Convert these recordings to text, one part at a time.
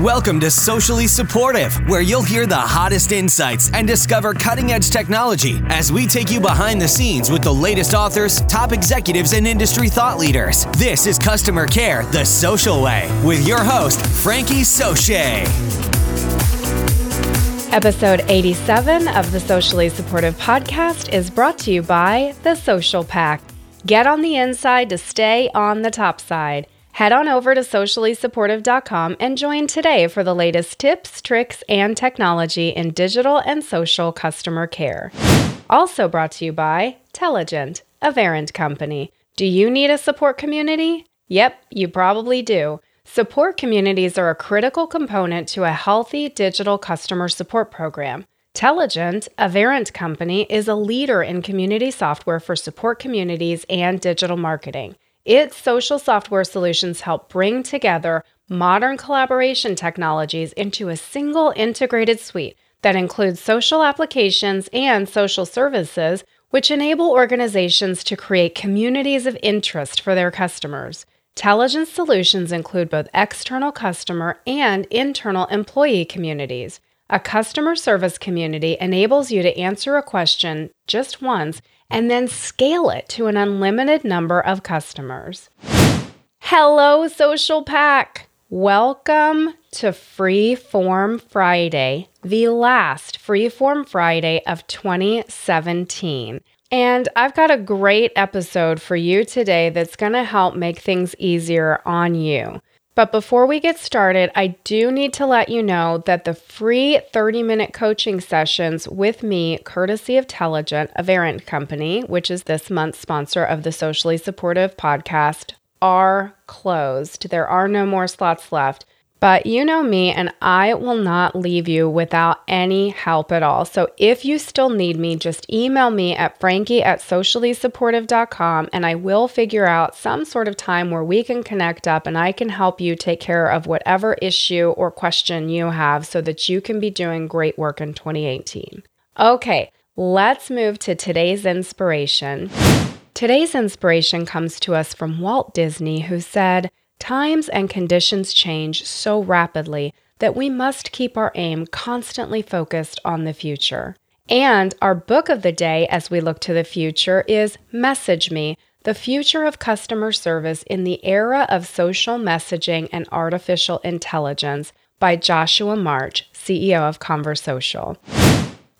Welcome to Socially Supportive, where you'll hear the hottest insights and discover cutting edge technology as we take you behind the scenes with the latest authors, top executives, and industry thought leaders. This is Customer Care the Social Way with your host, Frankie Souchet. Episode 87 of the Socially Supportive Podcast is brought to you by The Social Pack. Get on the inside to stay on the top side. Head on over to sociallysupportive.com and join today for the latest tips, tricks, and technology in digital and social customer care. Also brought to you by Telligent, a Verint company. Do you need a support community? Yep, you probably do. Support communities are a critical component to a healthy digital customer support program. Telligent, a Verint company, is a leader in community software for support communities and digital marketing. Its social software solutions help bring together modern collaboration technologies into a single integrated suite that includes social applications and social services, which enable organizations to create communities of interest for their customers. Telligent solutions include both external customer and internal employee communities. A customer service community enables you to answer a question just once and then scale it to an unlimited number of customers. Hello, Social Pack! Welcome to Freeform Friday, the last Freeform Friday of 2017. And I've got a great episode for you today that's going to help make things easier on you. But before we get started, I do need to let you know that the free 30 minute coaching sessions with me, courtesy of Telligent, a Verint company, which is this month's sponsor of the Socially Supportive podcast, are closed. There are no more slots left. But you know me, and I will not leave you without any help at all. So if you still need me, just email me at frankie at sociallysupportive.com and I will figure out some sort of time where we can connect up and I can help you take care of whatever issue or question you have so that you can be doing great work in 2018. Okay, let's move to today's inspiration. Today's inspiration comes to us from Walt Disney, who said, Times and conditions change so rapidly that we must keep our aim constantly focused on the future. And our book of the day as we look to the future is Message Me The Future of Customer Service in the Era of Social Messaging and Artificial Intelligence by Joshua March, CEO of Conversocial.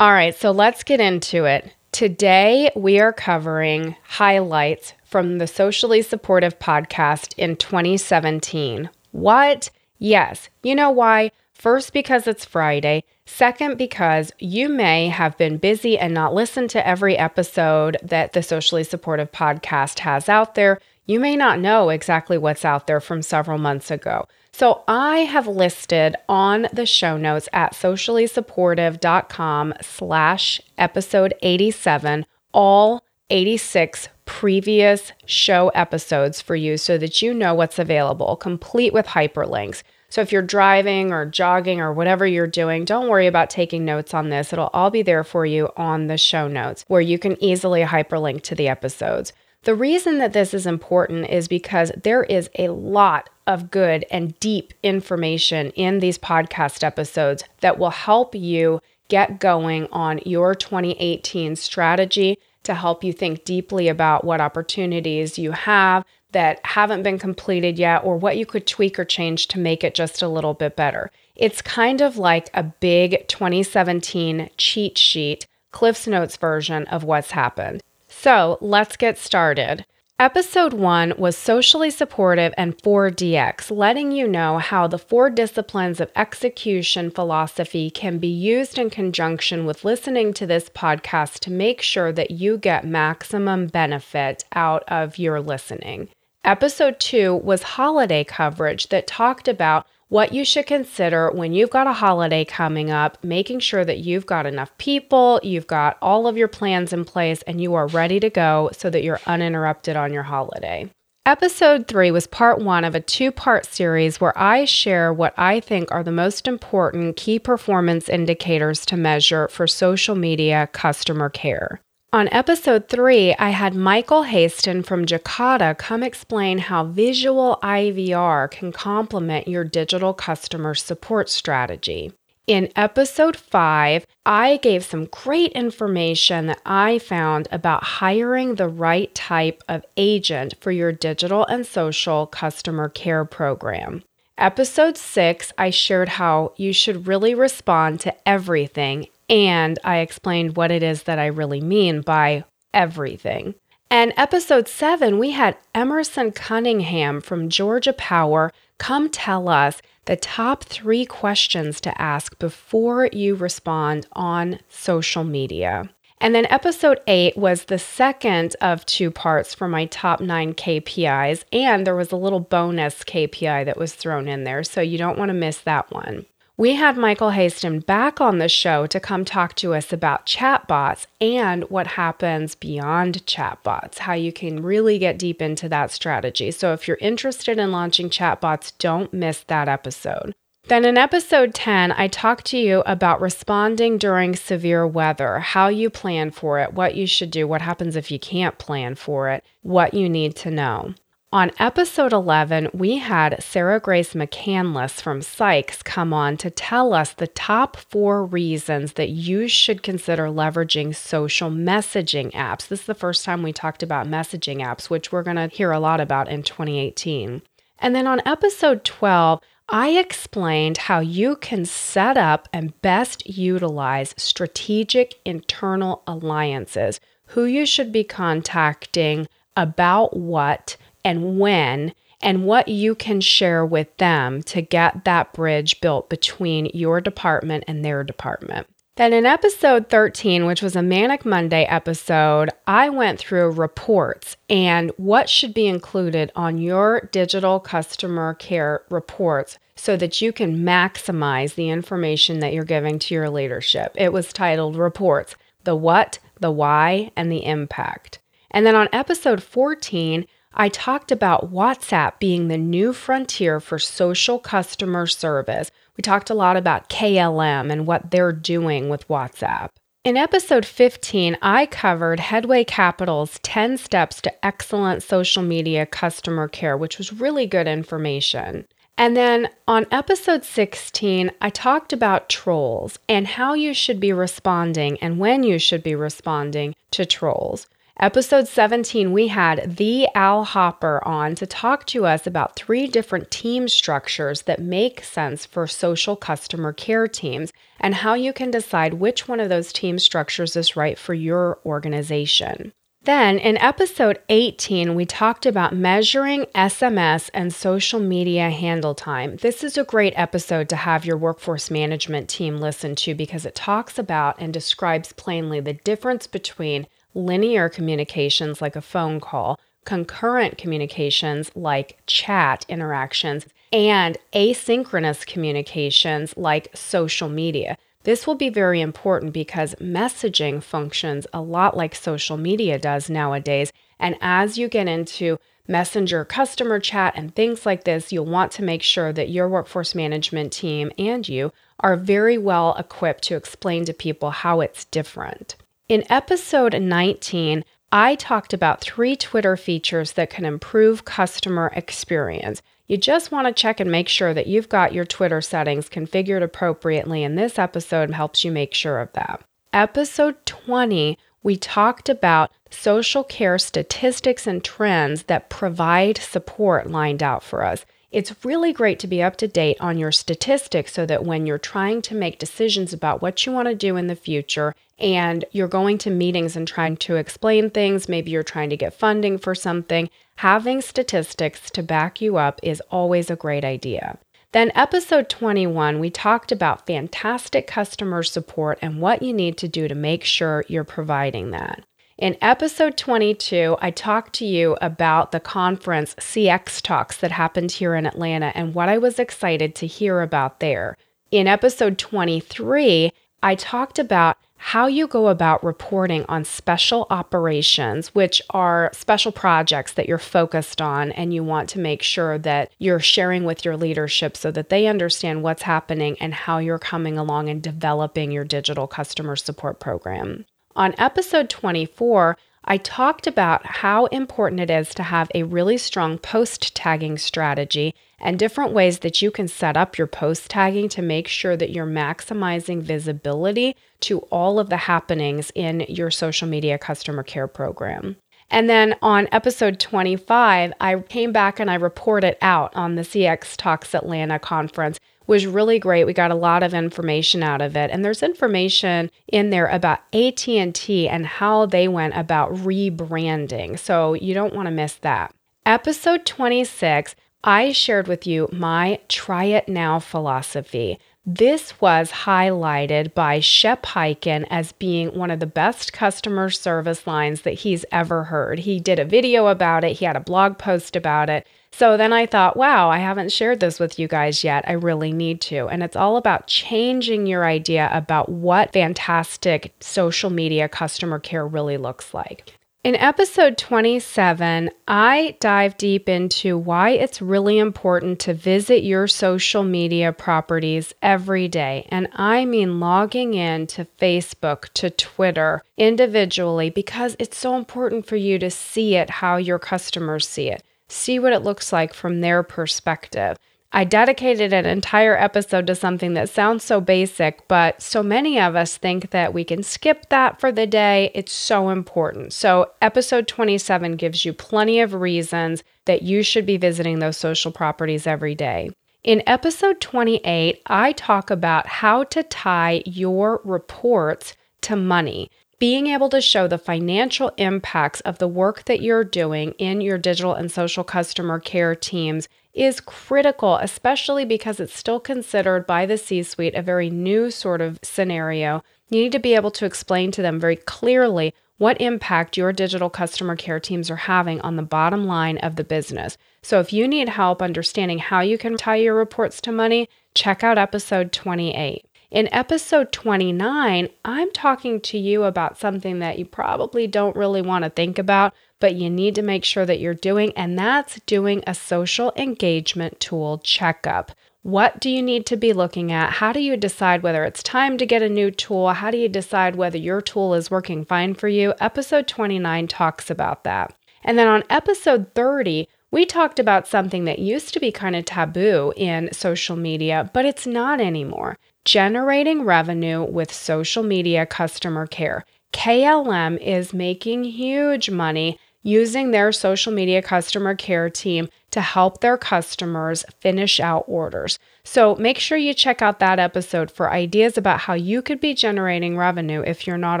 All right, so let's get into it. Today, we are covering highlights from the Socially Supportive podcast in 2017. What? Yes. You know why? First, because it's Friday. Second, because you may have been busy and not listened to every episode that the Socially Supportive podcast has out there. You may not know exactly what's out there from several months ago. So I have listed on the show notes at sociallysupportive.com slash episode 87 all 86 previous show episodes for you so that you know what's available, complete with hyperlinks. So if you're driving or jogging or whatever you're doing, don't worry about taking notes on this. It'll all be there for you on the show notes where you can easily hyperlink to the episodes. The reason that this is important is because there is a lot of good and deep information in these podcast episodes that will help you get going on your 2018 strategy to help you think deeply about what opportunities you have that haven't been completed yet or what you could tweak or change to make it just a little bit better. It's kind of like a big 2017 cheat sheet, Cliff's Notes version of what's happened. So let's get started. Episode one was socially supportive and 4DX, letting you know how the four disciplines of execution philosophy can be used in conjunction with listening to this podcast to make sure that you get maximum benefit out of your listening. Episode two was holiday coverage that talked about what you should consider when you've got a holiday coming up, making sure that you've got enough people, you've got all of your plans in place, and you are ready to go so that you're uninterrupted on your holiday. Episode three was part one of a two part series where I share what I think are the most important key performance indicators to measure for social media customer care. On episode three, I had Michael Haston from Jacada come explain how visual IVR can complement your digital customer support strategy. In episode five, I gave some great information that I found about hiring the right type of agent for your digital and social customer care program. Episode six, I shared how you should really respond to everything, and I explained what it is that I really mean by everything. And episode seven, we had Emerson Cunningham from Georgia Power come tell us the top three questions to ask before you respond on social media. And then episode eight was the second of two parts for my top nine KPIs. And there was a little bonus KPI that was thrown in there. So you don't want to miss that one. We had Michael Haston back on the show to come talk to us about chatbots and what happens beyond chatbots, how you can really get deep into that strategy. So, if you're interested in launching chatbots, don't miss that episode. Then in episode 10, I talked to you about responding during severe weather, how you plan for it, what you should do, what happens if you can't plan for it, what you need to know. On episode 11, we had Sarah Grace McCandless from Sykes come on to tell us the top four reasons that you should consider leveraging social messaging apps. This is the first time we talked about messaging apps, which we're going to hear a lot about in 2018. And then on episode 12, I explained how you can set up and best utilize strategic internal alliances, who you should be contacting about what and when and what you can share with them to get that bridge built between your department and their department. Then in episode 13, which was a Manic Monday episode, I went through reports and what should be included on your digital customer care reports so that you can maximize the information that you're giving to your leadership. It was titled Reports The What, the Why, and the Impact. And then on episode 14, I talked about WhatsApp being the new frontier for social customer service. We talked a lot about KLM and what they're doing with WhatsApp. In episode 15, I covered Headway Capital's 10 steps to excellent social media customer care, which was really good information. And then on episode 16, I talked about trolls and how you should be responding and when you should be responding to trolls. Episode 17, we had the Al Hopper on to talk to us about three different team structures that make sense for social customer care teams and how you can decide which one of those team structures is right for your organization. Then in episode 18, we talked about measuring SMS and social media handle time. This is a great episode to have your workforce management team listen to because it talks about and describes plainly the difference between linear communications like a phone call, concurrent communications like chat interactions, and asynchronous communications like social media. This will be very important because messaging functions a lot like social media does nowadays. And as you get into messenger customer chat and things like this, you'll want to make sure that your workforce management team and you are very well equipped to explain to people how it's different. In episode 19, I talked about three Twitter features that can improve customer experience. You just want to check and make sure that you've got your Twitter settings configured appropriately, and this episode helps you make sure of that. Episode 20, we talked about social care statistics and trends that provide support lined out for us. It's really great to be up to date on your statistics so that when you're trying to make decisions about what you want to do in the future and you're going to meetings and trying to explain things, maybe you're trying to get funding for something, having statistics to back you up is always a great idea. Then, episode 21, we talked about fantastic customer support and what you need to do to make sure you're providing that. In episode 22, I talked to you about the conference CX Talks that happened here in Atlanta and what I was excited to hear about there. In episode 23, I talked about how you go about reporting on special operations, which are special projects that you're focused on, and you want to make sure that you're sharing with your leadership so that they understand what's happening and how you're coming along and developing your digital customer support program. On episode 24, I talked about how important it is to have a really strong post tagging strategy and different ways that you can set up your post tagging to make sure that you're maximizing visibility to all of the happenings in your social media customer care program. And then on episode 25, I came back and I reported out on the CX Talks Atlanta conference was really great. We got a lot of information out of it. And there's information in there about AT&T and how they went about rebranding. So you don't want to miss that. Episode 26, I shared with you my try it now philosophy. This was highlighted by Shep Hyken as being one of the best customer service lines that he's ever heard. He did a video about it, he had a blog post about it. So then I thought, wow, I haven't shared this with you guys yet. I really need to. And it's all about changing your idea about what fantastic social media customer care really looks like. In episode 27, I dive deep into why it's really important to visit your social media properties every day. And I mean logging in to Facebook, to Twitter individually, because it's so important for you to see it how your customers see it, see what it looks like from their perspective. I dedicated an entire episode to something that sounds so basic, but so many of us think that we can skip that for the day. It's so important. So, episode 27 gives you plenty of reasons that you should be visiting those social properties every day. In episode 28, I talk about how to tie your reports to money being able to show the financial impacts of the work that you're doing in your digital and social customer care teams is critical, especially because it's still considered by the C suite a very new sort of scenario. You need to be able to explain to them very clearly what impact your digital customer care teams are having on the bottom line of the business. So, if you need help understanding how you can tie your reports to money, check out episode 28. In episode 29, I'm talking to you about something that you probably don't really want to think about, but you need to make sure that you're doing, and that's doing a social engagement tool checkup. What do you need to be looking at? How do you decide whether it's time to get a new tool? How do you decide whether your tool is working fine for you? Episode 29 talks about that. And then on episode 30, we talked about something that used to be kind of taboo in social media, but it's not anymore generating revenue with social media customer care. KLM is making huge money using their social media customer care team to help their customers finish out orders. So make sure you check out that episode for ideas about how you could be generating revenue if you're not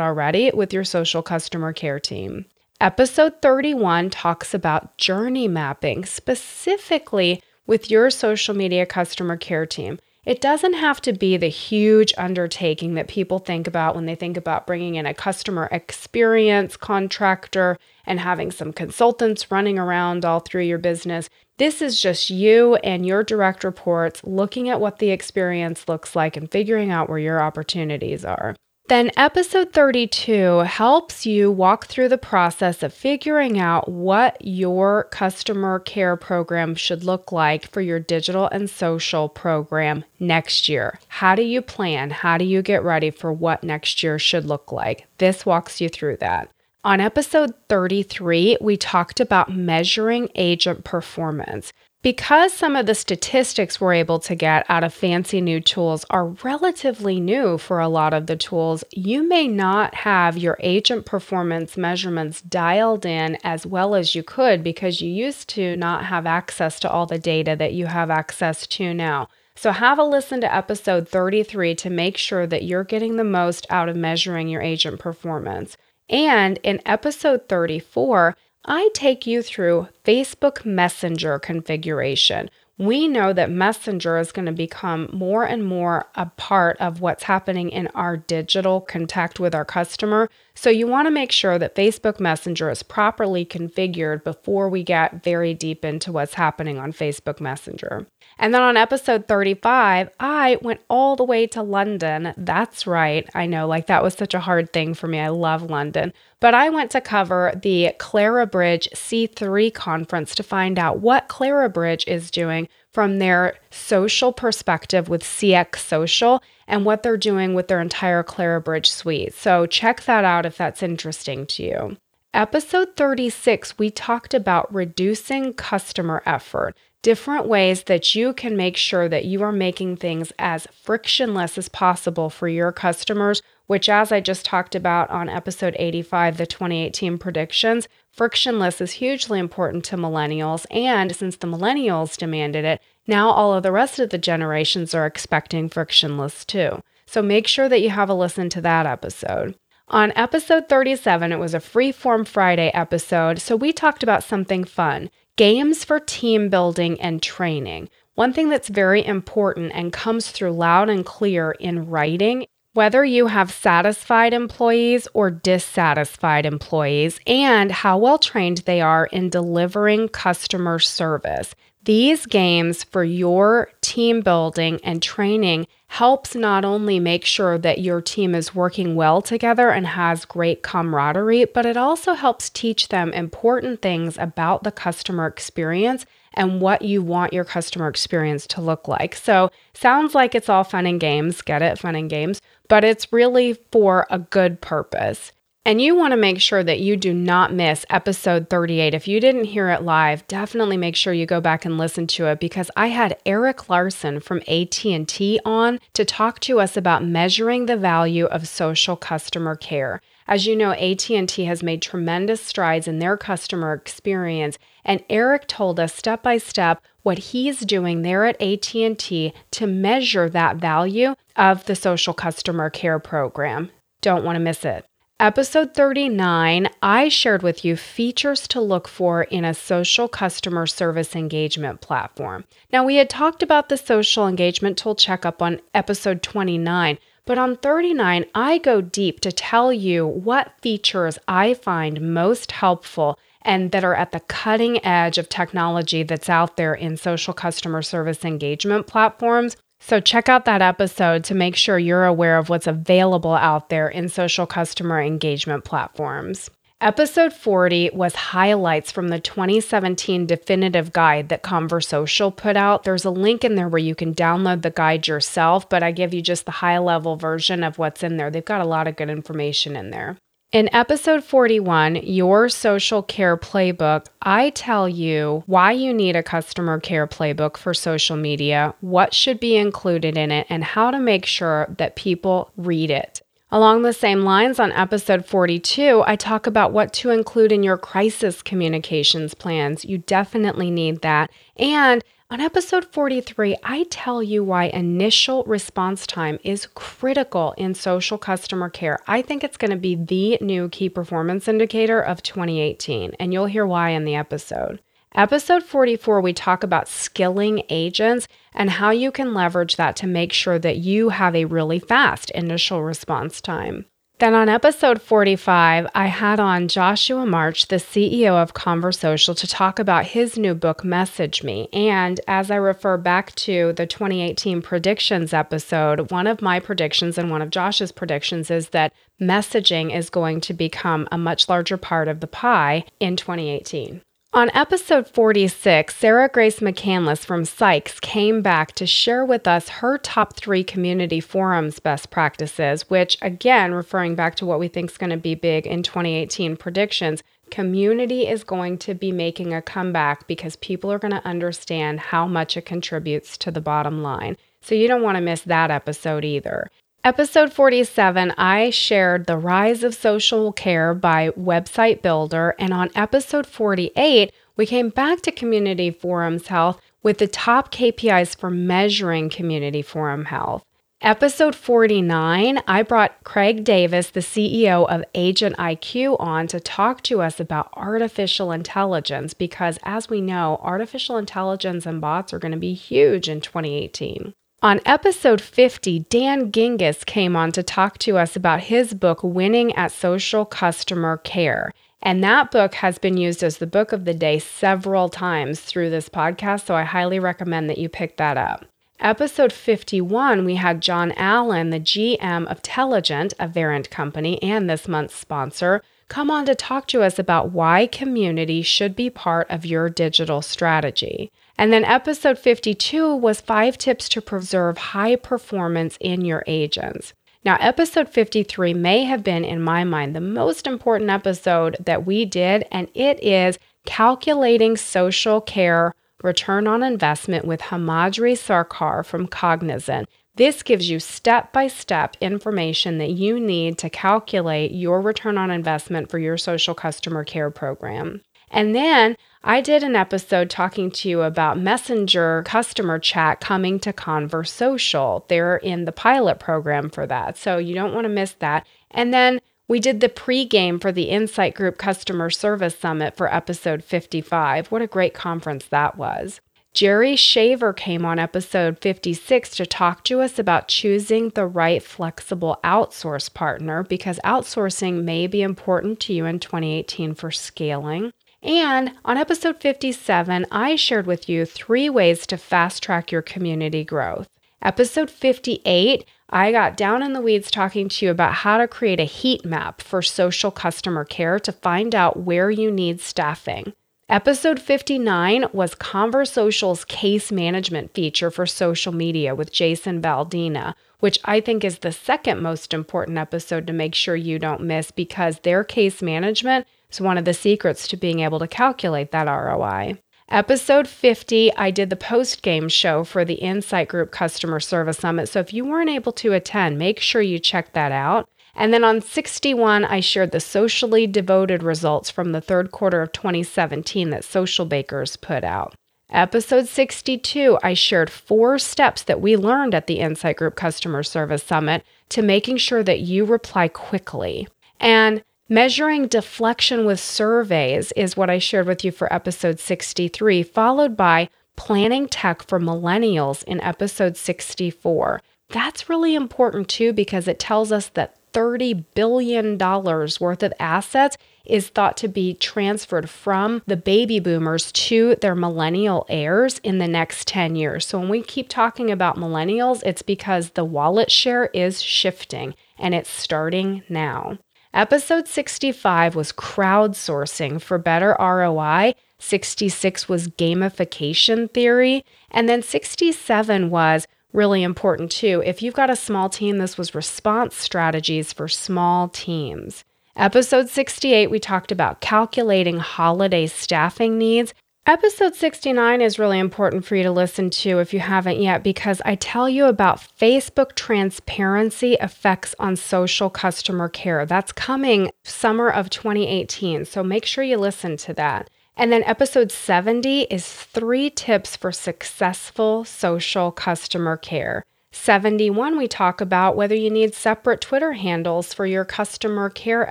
already with your social customer care team. Episode 31 talks about journey mapping, specifically with your social media customer care team. It doesn't have to be the huge undertaking that people think about when they think about bringing in a customer experience contractor and having some consultants running around all through your business. This is just you and your direct reports looking at what the experience looks like and figuring out where your opportunities are. Then, episode 32 helps you walk through the process of figuring out what your customer care program should look like for your digital and social program next year. How do you plan? How do you get ready for what next year should look like? This walks you through that. On episode 33, we talked about measuring agent performance. Because some of the statistics we're able to get out of fancy new tools are relatively new for a lot of the tools, you may not have your agent performance measurements dialed in as well as you could because you used to not have access to all the data that you have access to now. So, have a listen to episode 33 to make sure that you're getting the most out of measuring your agent performance. And in episode 34, I take you through Facebook Messenger configuration. We know that Messenger is going to become more and more a part of what's happening in our digital contact with our customer. So, you want to make sure that Facebook Messenger is properly configured before we get very deep into what's happening on Facebook Messenger. And then on episode 35, I went all the way to London. That's right. I know, like that was such a hard thing for me. I love London. But I went to cover the Clarabridge C3 conference to find out what Clarabridge is doing from their social perspective with CX Social and what they're doing with their entire Clarabridge suite. So check that out if that's interesting to you. Episode 36, we talked about reducing customer effort different ways that you can make sure that you are making things as frictionless as possible for your customers, which, as I just talked about on episode 85, the 2018 predictions, frictionless is hugely important to millennials. And since the millennials demanded it, now all of the rest of the generations are expecting frictionless too. So make sure that you have a listen to that episode. On episode 37, it was a Freeform Friday episode, so we talked about something fun games for team building and training. One thing that's very important and comes through loud and clear in writing whether you have satisfied employees or dissatisfied employees, and how well trained they are in delivering customer service. These games for your team building and training helps not only make sure that your team is working well together and has great camaraderie, but it also helps teach them important things about the customer experience and what you want your customer experience to look like. So, sounds like it's all fun and games, get it, fun and games, but it's really for a good purpose. And you want to make sure that you do not miss episode 38. If you didn't hear it live, definitely make sure you go back and listen to it because I had Eric Larson from AT&T on to talk to us about measuring the value of social customer care. As you know, AT&T has made tremendous strides in their customer experience, and Eric told us step by step what he's doing there at AT&T to measure that value of the social customer care program. Don't want to miss it. Episode 39, I shared with you features to look for in a social customer service engagement platform. Now, we had talked about the social engagement tool checkup on episode 29, but on 39, I go deep to tell you what features I find most helpful and that are at the cutting edge of technology that's out there in social customer service engagement platforms so, check out that episode to make sure you're aware of what's available out there in social customer engagement platforms. Episode 40 was highlights from the 2017 definitive guide that Conversocial put out. There's a link in there where you can download the guide yourself, but I give you just the high level version of what's in there. They've got a lot of good information in there. In episode 41, Your Social Care Playbook, I tell you why you need a customer care playbook for social media, what should be included in it, and how to make sure that people read it. Along the same lines, on episode 42, I talk about what to include in your crisis communications plans. You definitely need that. And on episode 43, I tell you why initial response time is critical in social customer care. I think it's going to be the new key performance indicator of 2018, and you'll hear why in the episode. Episode 44, we talk about skilling agents and how you can leverage that to make sure that you have a really fast initial response time. Then on episode 45, I had on Joshua March, the CEO of Conversocial, to talk about his new book, Message Me. And as I refer back to the 2018 predictions episode, one of my predictions and one of Josh's predictions is that messaging is going to become a much larger part of the pie in 2018. On episode 46, Sarah Grace McCandless from Sykes came back to share with us her top three community forums best practices, which, again, referring back to what we think is going to be big in 2018 predictions, community is going to be making a comeback because people are going to understand how much it contributes to the bottom line. So you don't want to miss that episode either. Episode 47, I shared The Rise of Social Care by Website Builder. And on episode 48, we came back to Community Forums Health with the top KPIs for measuring Community Forum Health. Episode 49, I brought Craig Davis, the CEO of Agent IQ, on to talk to us about artificial intelligence because, as we know, artificial intelligence and bots are going to be huge in 2018. On episode 50, Dan Gingiss came on to talk to us about his book, Winning at Social Customer Care. And that book has been used as the book of the day several times through this podcast. So I highly recommend that you pick that up. Episode 51, we had John Allen, the GM of Telligent, a Verint company, and this month's sponsor, come on to talk to us about why community should be part of your digital strategy. And then episode 52 was five tips to preserve high performance in your agents. Now, episode 53 may have been, in my mind, the most important episode that we did, and it is calculating social care return on investment with Himadri Sarkar from Cognizant. This gives you step by step information that you need to calculate your return on investment for your social customer care program. And then I did an episode talking to you about Messenger customer chat coming to Conversocial. They're in the pilot program for that. So you don't want to miss that. And then we did the pregame for the Insight Group Customer Service Summit for episode 55. What a great conference that was. Jerry Shaver came on episode 56 to talk to us about choosing the right flexible outsource partner because outsourcing may be important to you in 2018 for scaling. And on episode 57, I shared with you three ways to fast track your community growth. Episode 58, I got down in the weeds talking to you about how to create a heat map for social customer care to find out where you need staffing. Episode 59 was Conversocial's case management feature for social media with Jason Baldina, which I think is the second most important episode to make sure you don't miss because their case management is one of the secrets to being able to calculate that ROI. Episode 50, I did the post game show for the Insight Group Customer Service Summit. So if you weren't able to attend, make sure you check that out. And then on 61, I shared the socially devoted results from the third quarter of 2017 that Socialbakers put out. Episode 62, I shared four steps that we learned at the Insight Group Customer Service Summit to making sure that you reply quickly. And measuring deflection with surveys is what I shared with you for episode 63, followed by planning tech for millennials in episode 64. That's really important too because it tells us that $30 billion worth of assets is thought to be transferred from the baby boomers to their millennial heirs in the next 10 years. So when we keep talking about millennials, it's because the wallet share is shifting and it's starting now. Episode 65 was crowdsourcing for better ROI. 66 was gamification theory. And then 67 was really important too. If you've got a small team, this was response strategies for small teams. Episode 68, we talked about calculating holiday staffing needs. Episode 69 is really important for you to listen to if you haven't yet because I tell you about Facebook transparency effects on social customer care. That's coming summer of 2018, so make sure you listen to that. And then episode 70 is three tips for successful social customer care. 71, we talk about whether you need separate Twitter handles for your customer care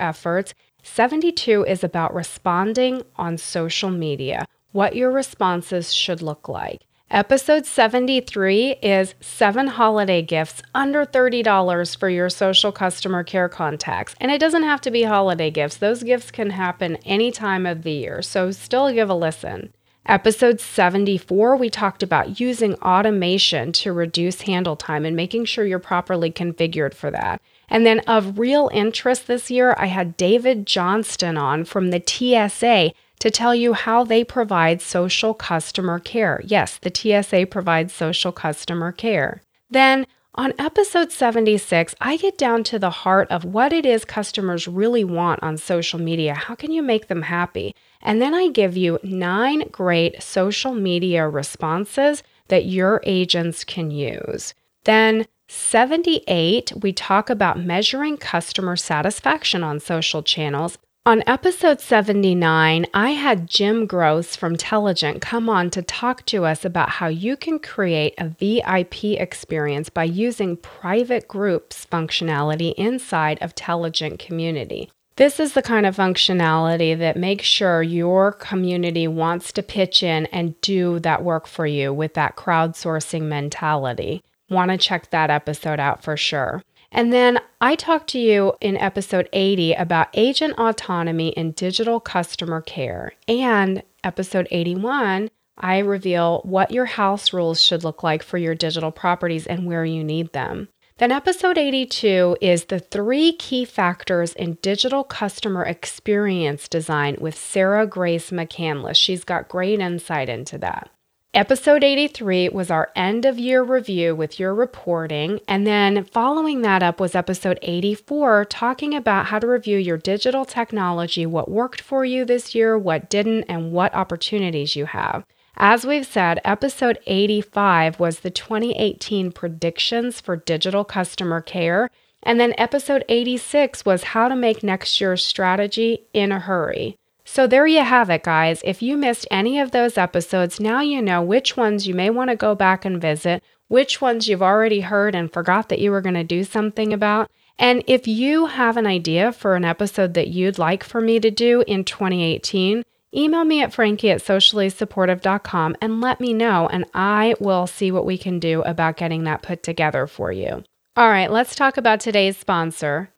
efforts. 72 is about responding on social media, what your responses should look like. Episode 73 is seven holiday gifts under $30 for your social customer care contacts. And it doesn't have to be holiday gifts, those gifts can happen any time of the year. So still give a listen. Episode 74, we talked about using automation to reduce handle time and making sure you're properly configured for that. And then, of real interest this year, I had David Johnston on from the TSA to tell you how they provide social customer care. Yes, the TSA provides social customer care. Then on episode 76, I get down to the heart of what it is customers really want on social media. How can you make them happy? And then I give you nine great social media responses that your agents can use. Then 78, we talk about measuring customer satisfaction on social channels. On episode 79, I had Jim Gross from Telligent come on to talk to us about how you can create a VIP experience by using private groups functionality inside of Telligent Community. This is the kind of functionality that makes sure your community wants to pitch in and do that work for you with that crowdsourcing mentality. Want to check that episode out for sure. And then I talked to you in episode 80 about agent autonomy and digital customer care. And episode 81, I reveal what your house rules should look like for your digital properties and where you need them. Then, episode 82 is the three key factors in digital customer experience design with Sarah Grace McCandless. She's got great insight into that. Episode 83 was our end of year review with your reporting. And then following that up was episode 84, talking about how to review your digital technology, what worked for you this year, what didn't, and what opportunities you have. As we've said, episode 85 was the 2018 predictions for digital customer care. And then episode 86 was how to make next year's strategy in a hurry. So there you have it, guys. If you missed any of those episodes, now you know which ones you may want to go back and visit, which ones you've already heard and forgot that you were going to do something about. And if you have an idea for an episode that you'd like for me to do in 2018, email me at frankie at sociallysupportive.com and let me know, and I will see what we can do about getting that put together for you. All right, let's talk about today's sponsor.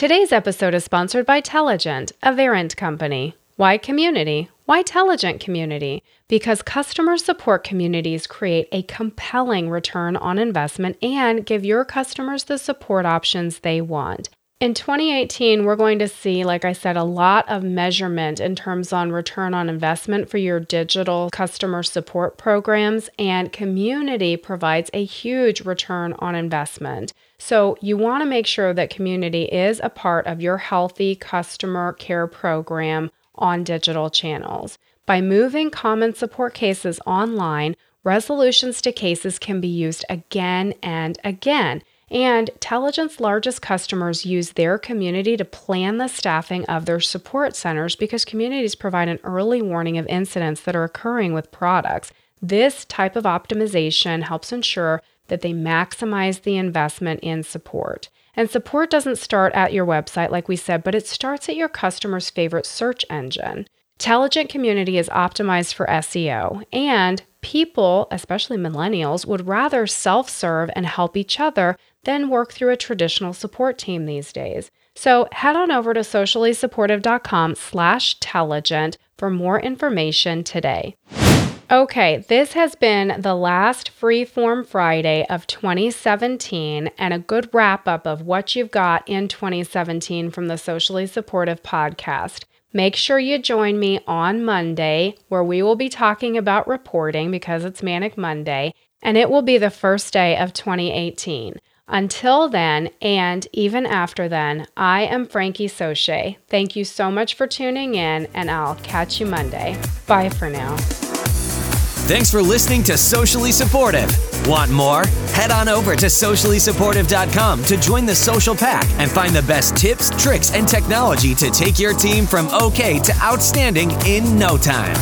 Today's episode is sponsored by Telligent, a Verint company. Why community? Why Telligent community? Because customer support communities create a compelling return on investment and give your customers the support options they want. In 2018, we're going to see, like I said, a lot of measurement in terms on return on investment for your digital customer support programs, and community provides a huge return on investment. So, you want to make sure that community is a part of your healthy customer care program on digital channels. By moving common support cases online, resolutions to cases can be used again and again. And Telligent's largest customers use their community to plan the staffing of their support centers because communities provide an early warning of incidents that are occurring with products. This type of optimization helps ensure that they maximize the investment in support. And support doesn't start at your website, like we said, but it starts at your customer's favorite search engine. Telligent Community is optimized for SEO, and people, especially millennials, would rather self serve and help each other than work through a traditional support team these days. So head on over to sociallysupportive.com slash telligent for more information today. Okay, this has been the last Freeform Friday of 2017 and a good wrap up of what you've got in 2017 from the Socially Supportive podcast. Make sure you join me on Monday, where we will be talking about reporting because it's Manic Monday, and it will be the first day of 2018. Until then, and even after then, I am Frankie Souchet. Thank you so much for tuning in, and I'll catch you Monday. Bye for now. Thanks for listening to Socially Supportive. Want more? Head on over to sociallysupportive.com to join the social pack and find the best tips, tricks, and technology to take your team from okay to outstanding in no time.